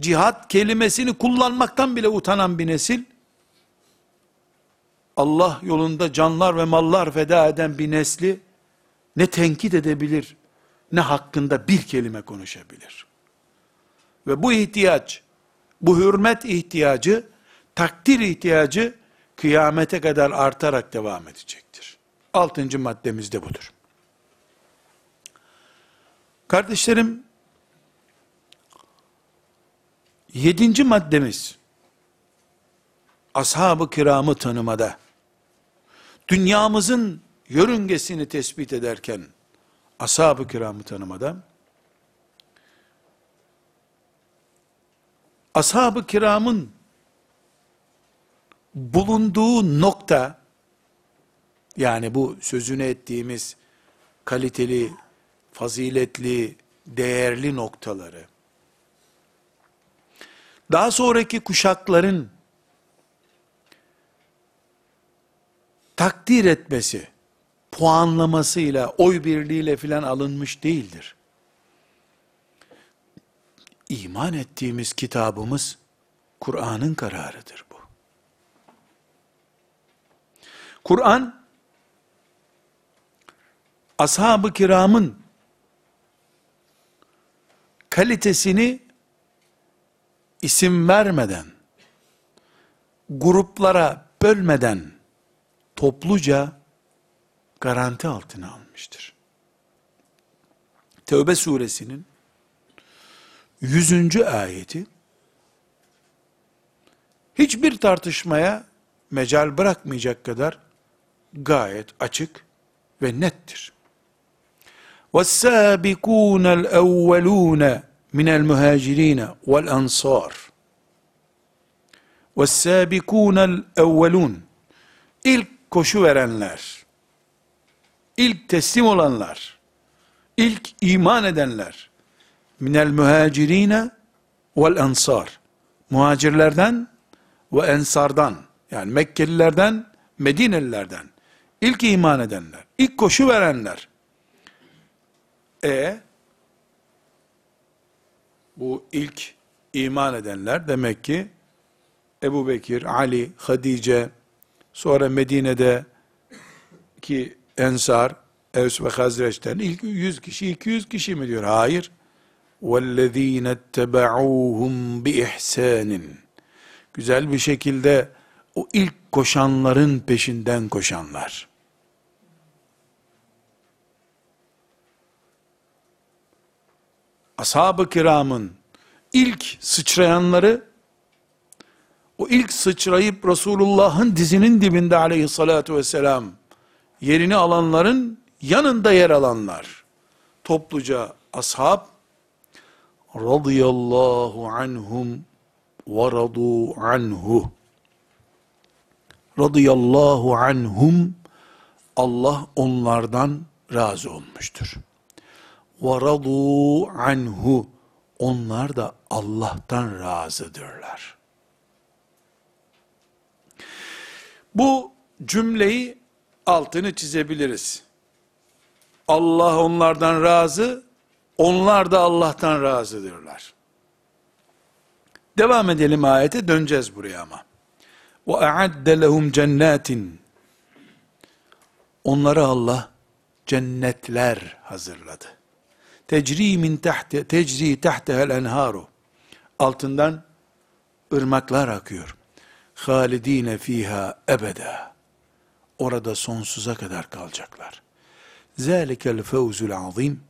cihat kelimesini kullanmaktan bile utanan bir nesil, Allah yolunda canlar ve mallar feda eden bir nesli, ne tenkit edebilir, ne hakkında bir kelime konuşabilir. Ve bu ihtiyaç, bu hürmet ihtiyacı, takdir ihtiyacı, kıyamete kadar artarak devam edecektir. Altıncı maddemiz de budur. Kardeşlerim, yedinci maddemiz, ashab-ı kiramı tanımada, dünyamızın yörüngesini tespit ederken, ashab-ı kiramı tanımada, ashab-ı kiramın bulunduğu nokta, yani bu sözünü ettiğimiz kaliteli, faziletli, değerli noktaları, daha sonraki kuşakların takdir etmesi, puanlamasıyla, oy birliğiyle filan alınmış değildir. İman ettiğimiz kitabımız, Kur'an'ın kararıdır bu. Kur'an, ashab-ı kiramın kalitesini isim vermeden, gruplara bölmeden, topluca garanti altına almıştır. Tevbe suresinin 100. ayeti hiçbir tartışmaya mecal bırakmayacak kadar gayet açık ve nettir. وَالسَّابِقُونَ الْاَوَّلُونَ مِنَ الْمُهَاجِرِينَ وَالْاَنْصَارِ وَالسَّابِقُونَ الْاَوَّلُونَ İlk koşu verenler, ilk teslim olanlar, ilk iman edenler, minel muhacirine vel ensar, muhacirlerden ve ensardan, yani Mekkelilerden, Medinelilerden, ilk iman edenler, ilk koşu verenler, e bu ilk iman edenler demek ki Ebu Bekir, Ali, Hadice, sonra Medine'de ki Ensar, Evs ve Hazreç'ten ilk 100 kişi, 200 kişi mi diyor? Hayır. وَالَّذ۪ينَ اتَّبَعُوهُمْ بِإِحْسَانٍ Güzel bir şekilde o ilk koşanların peşinden koşanlar. Ashab-ı kiramın ilk sıçrayanları, o ilk sıçrayıp Resulullah'ın dizinin dibinde aleyhissalatu vesselam, yerini alanların yanında yer alanlar, topluca ashab radıyallahu anhum ve radu anhu radıyallahu anhum Allah onlardan razı olmuştur. Radu anhu onlar da Allah'tan razıdırlar. Bu cümleyi altını çizebiliriz. Allah onlardan razı, onlar da Allah'tan razıdırlar. Devam edelim ayete döneceğiz buraya ama. A'adde lehum cennetin. Onlara Allah cennetler hazırladı. Tecri min tahte tecri tahtehel enharu. Altından ırmaklar akıyor. Halidine fiha ebeda. Orada sonsuza kadar kalacaklar. Zalikel fevzul azim.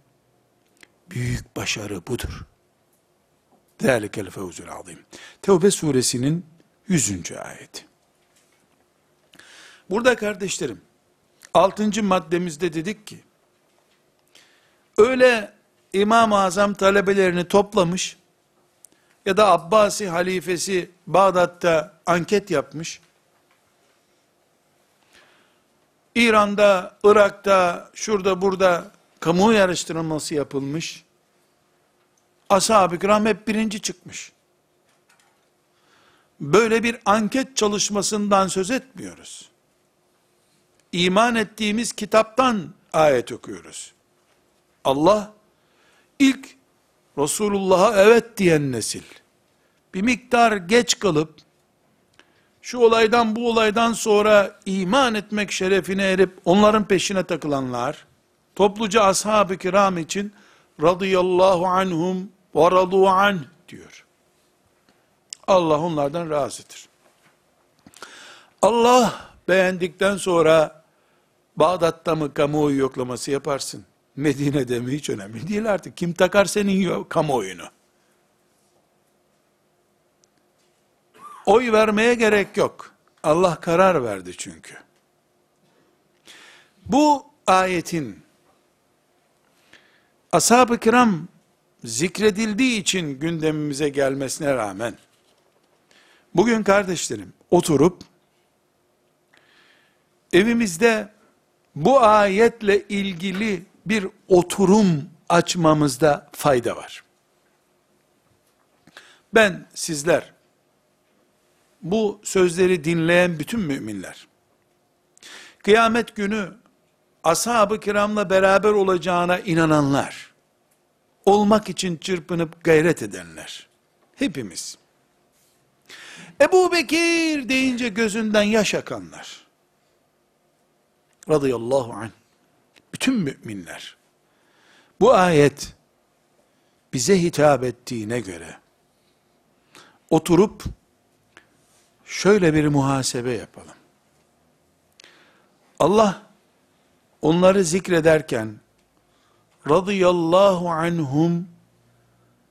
Büyük başarı budur. Zalikel fevzul azim. Tevbe suresinin 100. ayeti. Burada kardeşlerim, 6. maddemizde dedik ki, öyle İmam-ı Azam talebelerini toplamış, ya da Abbasi halifesi Bağdat'ta anket yapmış, İran'da, Irak'ta, şurada burada kamu yarıştırılması yapılmış, ashab-ı kiram hep birinci çıkmış. Böyle bir anket çalışmasından söz etmiyoruz. İman ettiğimiz kitaptan ayet okuyoruz. Allah ilk Resulullah'a evet diyen nesil, bir miktar geç kalıp, şu olaydan bu olaydan sonra iman etmek şerefine erip onların peşine takılanlar, topluca ashab-ı kiram için radıyallahu anhum ve radu anh diyor. Allah onlardan razıdır. Allah beğendikten sonra Bağdat'ta mı kamuoyu yoklaması yaparsın? Medine'de mi hiç önemli değil artık. Kim takar senin kamuoyunu? Oy vermeye gerek yok. Allah karar verdi çünkü. Bu ayetin ashab-ı kiram zikredildiği için gündemimize gelmesine rağmen bugün kardeşlerim oturup evimizde bu ayetle ilgili bir oturum açmamızda fayda var. Ben sizler bu sözleri dinleyen bütün müminler kıyamet günü ashab-ı kiramla beraber olacağına inananlar olmak için çırpınıp gayret edenler hepimiz. Ebu Bekir deyince gözünden yaş akanlar. Radıyallahu anh bütün müminler bu ayet bize hitap ettiğine göre oturup şöyle bir muhasebe yapalım. Allah onları zikrederken radıyallahu anhum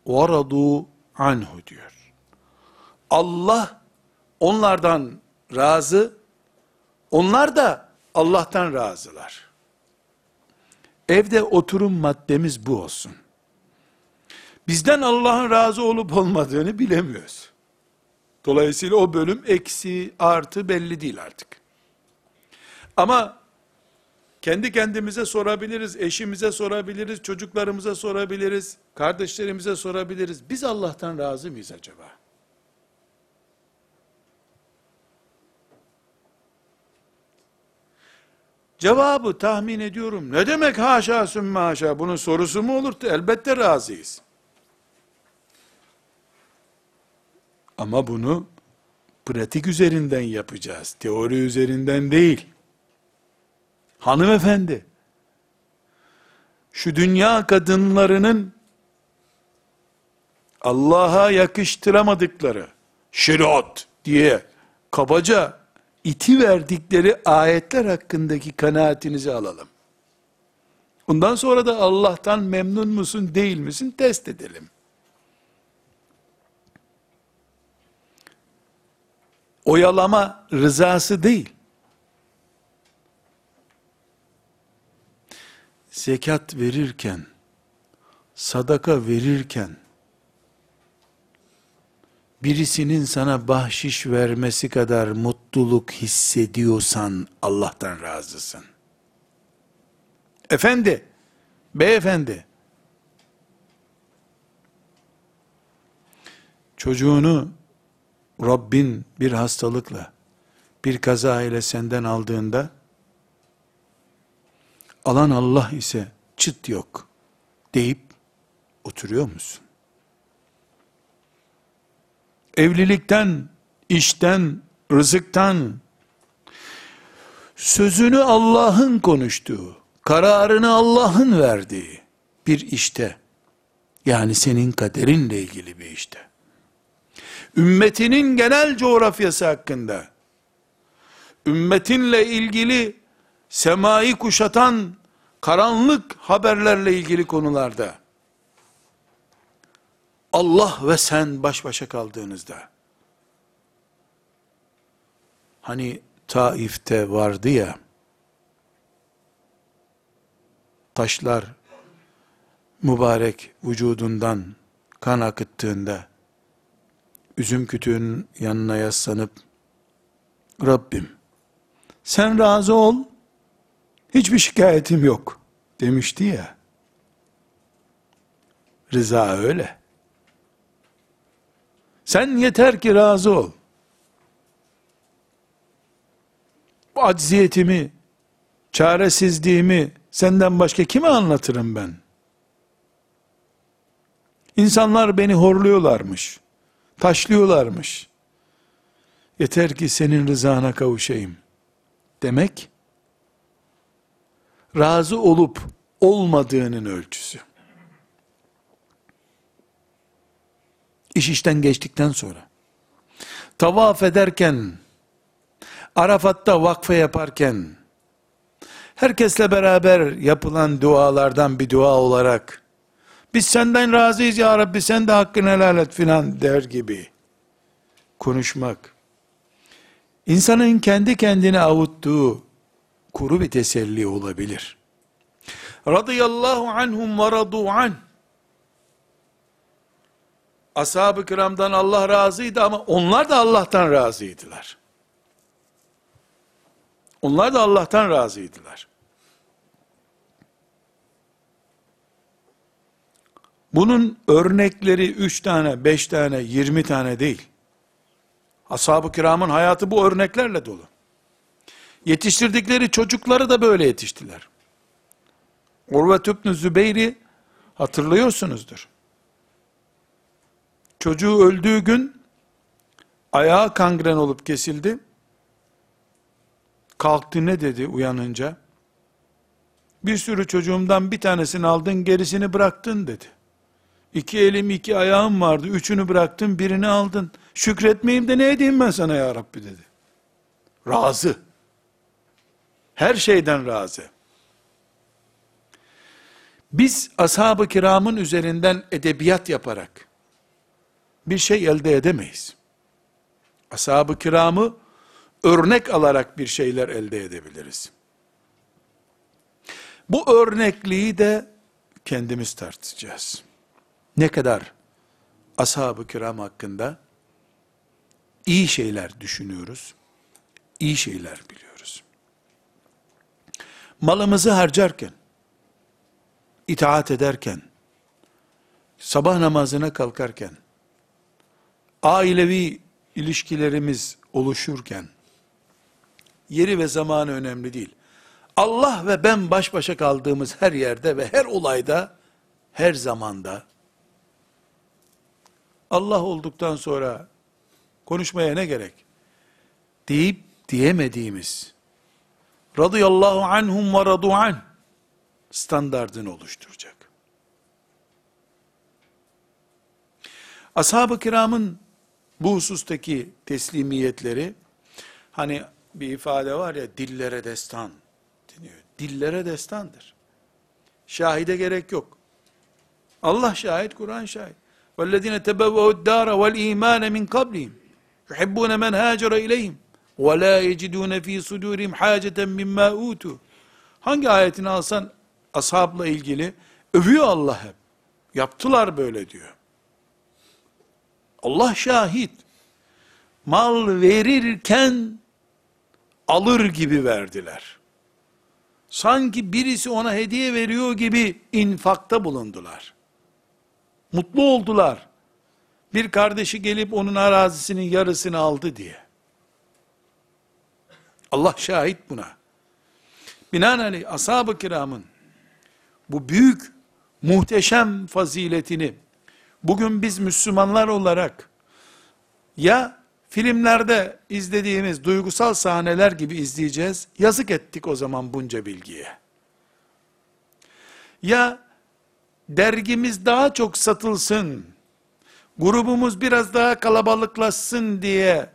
ve radu anhu diyor. Allah onlardan razı, onlar da Allah'tan razılar. Evde oturum maddemiz bu olsun. Bizden Allah'ın razı olup olmadığını bilemiyoruz. Dolayısıyla o bölüm eksi artı belli değil artık. Ama kendi kendimize sorabiliriz, eşimize sorabiliriz, çocuklarımıza sorabiliriz, kardeşlerimize sorabiliriz. Biz Allah'tan razı mıyız acaba? Cevabı tahmin ediyorum. Ne demek haşa sümme haşa? Bunun sorusu mu olur? Elbette razıyız. Ama bunu pratik üzerinden yapacağız. Teori üzerinden değil. Hanımefendi, şu dünya kadınlarının Allah'a yakıştıramadıkları şeriat diye kabaca iti verdikleri ayetler hakkındaki kanaatinizi alalım. Ondan sonra da Allah'tan memnun musun değil misin test edelim. Oyalama rızası değil. Zekat verirken sadaka verirken, birisinin sana bahşiş vermesi kadar mutluluk hissediyorsan Allah'tan razısın. Efendi, beyefendi, çocuğunu Rabbin bir hastalıkla, bir kaza ile senden aldığında, alan Allah ise çıt yok deyip oturuyor musun? Evlilikten, işten, rızıktan, sözünü Allah'ın konuştuğu, kararını Allah'ın verdiği bir işte, yani senin kaderinle ilgili bir işte, ümmetinin genel coğrafyası hakkında, ümmetinle ilgili semayı kuşatan karanlık haberlerle ilgili konularda, Allah ve sen baş başa kaldığınızda, hani Taif'te vardı ya, taşlar mübarek vücudundan kan akıttığında, üzüm kütüğünün yanına yaslanıp, Rabbim, sen razı ol, hiçbir şikayetim yok, demişti ya. Rıza öyle. Sen yeter ki razı ol. Bu acziyetimi, çaresizliğimi senden başka kime anlatırım ben? İnsanlar beni horluyorlarmış, taşlıyorlarmış. Yeter ki senin rızana kavuşayım. Demek, razı olup olmadığının ölçüsü. İş işten geçtikten sonra, tavaf ederken, Arafat'ta vakfe yaparken, herkesle beraber yapılan dualardan bir dua olarak, biz senden razıyız ya Rabbi sen de hakkını helal et filan der gibi konuşmak, insanın kendi kendine avuttuğu kuru bir teselli olabilir. Radıyallahu anhum ve radu anh ashab-ı kiramdan Allah razıydı ama onlar da Allah'tan razıydılar. Onlar da Allah'tan razıydılar. Bunun örnekleri üç tane, beş tane, yirmi tane değil. Ashab-ı kiramın hayatı bu örneklerle dolu. Yetiştirdikleri çocukları da böyle yetiştiler. Urve Zübeyri hatırlıyorsunuzdur. Çocuğu öldüğü gün ayağı kangren olup kesildi. Kalktı ne dedi uyanınca? Bir sürü çocuğumdan bir tanesini aldın gerisini bıraktın dedi. İki elim iki ayağım vardı. Üçünü bıraktın birini aldın. Şükretmeyeyim de ne edeyim ben sana ya Rabbi dedi. Razı. Her şeyden razı. Biz ashab-ı kiramın üzerinden edebiyat yaparak bir şey elde edemeyiz. Ashab-ı kiramı örnek alarak bir şeyler elde edebiliriz. Bu örnekliği de kendimiz tartacağız. Ne kadar ashab-ı kiram hakkında iyi şeyler düşünüyoruz, iyi şeyler biliyoruz. Malımızı harcarken, itaat ederken, sabah namazına kalkarken, ailevi ilişkilerimiz oluşurken, yeri ve zamanı önemli değil. Allah ve ben baş başa kaldığımız her yerde ve her olayda, her zamanda, Allah olduktan sonra konuşmaya ne gerek? Deyip diyemediğimiz, radıyallahu anhum ve radu an, standartını oluşturacak. Ashab-ı kiramın bu husustaki teslimiyetleri, hani bir ifade var ya, dillere destan deniyor. Dillere destandır. Şahide gerek yok. Allah şahit, Kur'an şahit. وَالَّذِينَ تَبَوَّهُ الدَّارَ وَالْا۪يمَانَ مِنْ قَبْلِهِمْ يُحِبُّونَ مَنْ هَاجَرَ اِلَيْهِمْ وَلَا يَجِدُونَ ف۪ي صُدُورِهِمْ حَاجَةً مِمَّا اُوتُوا Hangi ayetini alsan ashabla ilgili övüyor Allah hep. Yaptılar böyle diyor. Allah şahit. Mal verirken alır gibi verdiler. Sanki birisi ona hediye veriyor gibi infakta bulundular. Mutlu oldular. Bir kardeşi gelip onun arazisinin yarısını aldı diye. Allah şahit buna. Binaenaleyh ashab-ı kiramın bu büyük muhteşem faziletini bugün biz Müslümanlar olarak ya filmlerde izlediğimiz duygusal sahneler gibi izleyeceğiz. Yazık ettik o zaman bunca bilgiye. Ya dergimiz daha çok satılsın, grubumuz biraz daha kalabalıklaşsın diye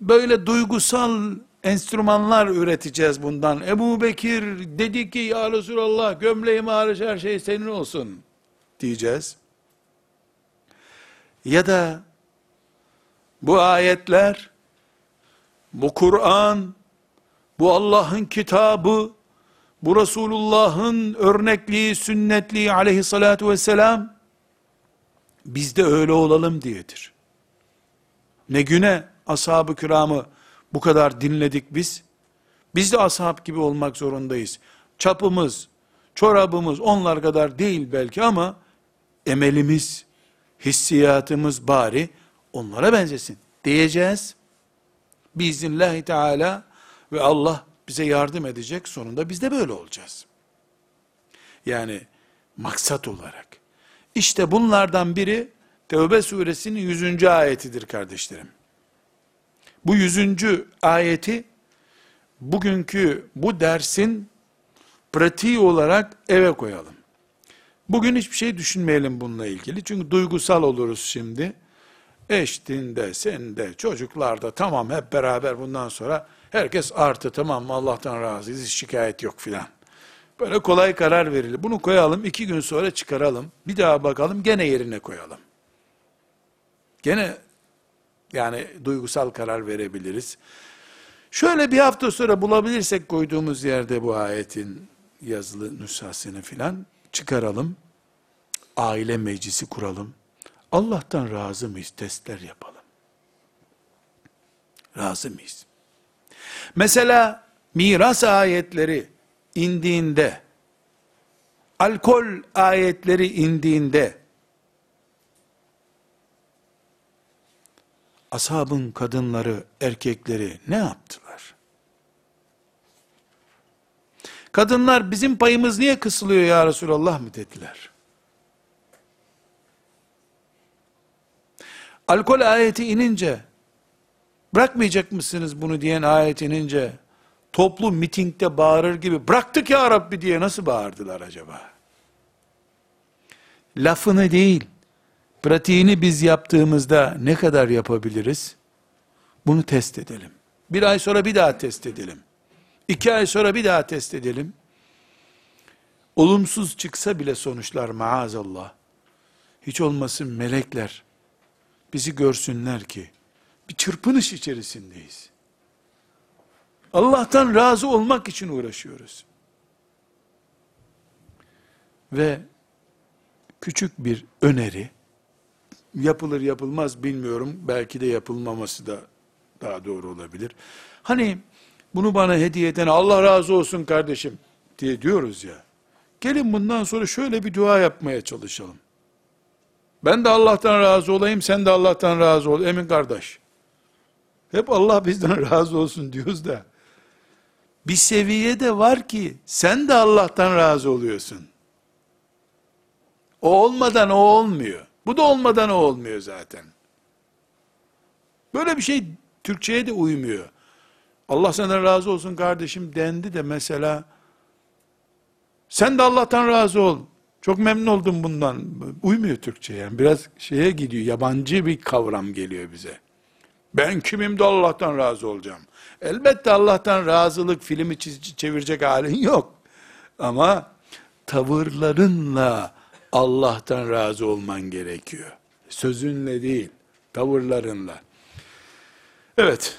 böyle duygusal enstrümanlar üreteceğiz bundan. Ebu Bekir dedi ki ya Resulallah gömleğim hariç her şey senin olsun diyeceğiz. Ya da bu ayetler, bu Kur'an, bu Allah'ın kitabı, bu Resulullah'ın örnekliği, sünnetliği aleyhissalatu vesselam, biz de öyle olalım diyedir. Ne güne ashab-ı kiramı bu kadar dinledik biz, biz de ashab gibi olmak zorundayız. Çapımız, çorabımız onlar kadar değil belki ama, emelimiz, hissiyatımız bari, onlara benzesin diyeceğiz. Biiznillahü Teala ve Allah bize yardım edecek. Sonunda biz de böyle olacağız. Yani maksat olarak. İşte bunlardan biri Tevbe suresinin 100. ayetidir kardeşlerim. Bu 100. ayeti bugünkü bu dersin pratiği olarak eve koyalım. Bugün hiçbir şey düşünmeyelim bununla ilgili. Çünkü duygusal oluruz şimdi. Eştinde, sende, çocuklarda tamam hep beraber bundan sonra herkes artı tamam Allah'tan razıyız şikayet yok filan. Böyle kolay karar verilir. Bunu koyalım iki gün sonra çıkaralım. Bir daha bakalım gene yerine koyalım. Gene yani duygusal karar verebiliriz. Şöyle bir hafta sonra bulabilirsek koyduğumuz yerde bu ayetin yazılı nüshasını filan çıkaralım. Aile meclisi kuralım. Allah'tan razı mıyız? Testler yapalım. Razı mıyız? Mesela miras ayetleri indiğinde, alkol ayetleri indiğinde, ashabın kadınları, erkekleri ne yaptılar? Kadınlar bizim payımız niye kısılıyor ya Resulallah mı dediler? Alkol ayeti inince, bırakmayacak mısınız bunu diyen ayet inince, toplu mitingde bağırır gibi, bıraktık ya Rabbi diye nasıl bağırdılar acaba? Lafını değil, pratiğini biz yaptığımızda ne kadar yapabiliriz? Bunu test edelim. Bir ay sonra bir daha test edelim. İki ay sonra bir daha test edelim. Olumsuz çıksa bile sonuçlar maazallah. Hiç olmasın melekler bizi görsünler ki bir çırpınış içerisindeyiz. Allah'tan razı olmak için uğraşıyoruz. Ve küçük bir öneri yapılır yapılmaz bilmiyorum. Belki de yapılmaması da daha doğru olabilir. Hani bunu bana hediye eden Allah razı olsun kardeşim diye diyoruz ya. Gelin bundan sonra şöyle bir dua yapmaya çalışalım. Ben de Allah'tan razı olayım, sen de Allah'tan razı ol. Emin kardeş. Hep Allah bizden <laughs> razı olsun diyoruz da. Bir seviye de var ki sen de Allah'tan razı oluyorsun. O olmadan o olmuyor. Bu da olmadan o olmuyor zaten. Böyle bir şey Türkçe'ye de uymuyor. Allah senden razı olsun kardeşim dendi de mesela sen de Allah'tan razı ol. Çok memnun oldum bundan. Uymuyor Türkçe yani. Biraz şeye gidiyor. Yabancı bir kavram geliyor bize. Ben kimim de Allah'tan razı olacağım. Elbette Allah'tan razılık filmi çevirecek halin yok. Ama tavırlarınla Allah'tan razı olman gerekiyor. Sözünle değil, tavırlarınla. Evet.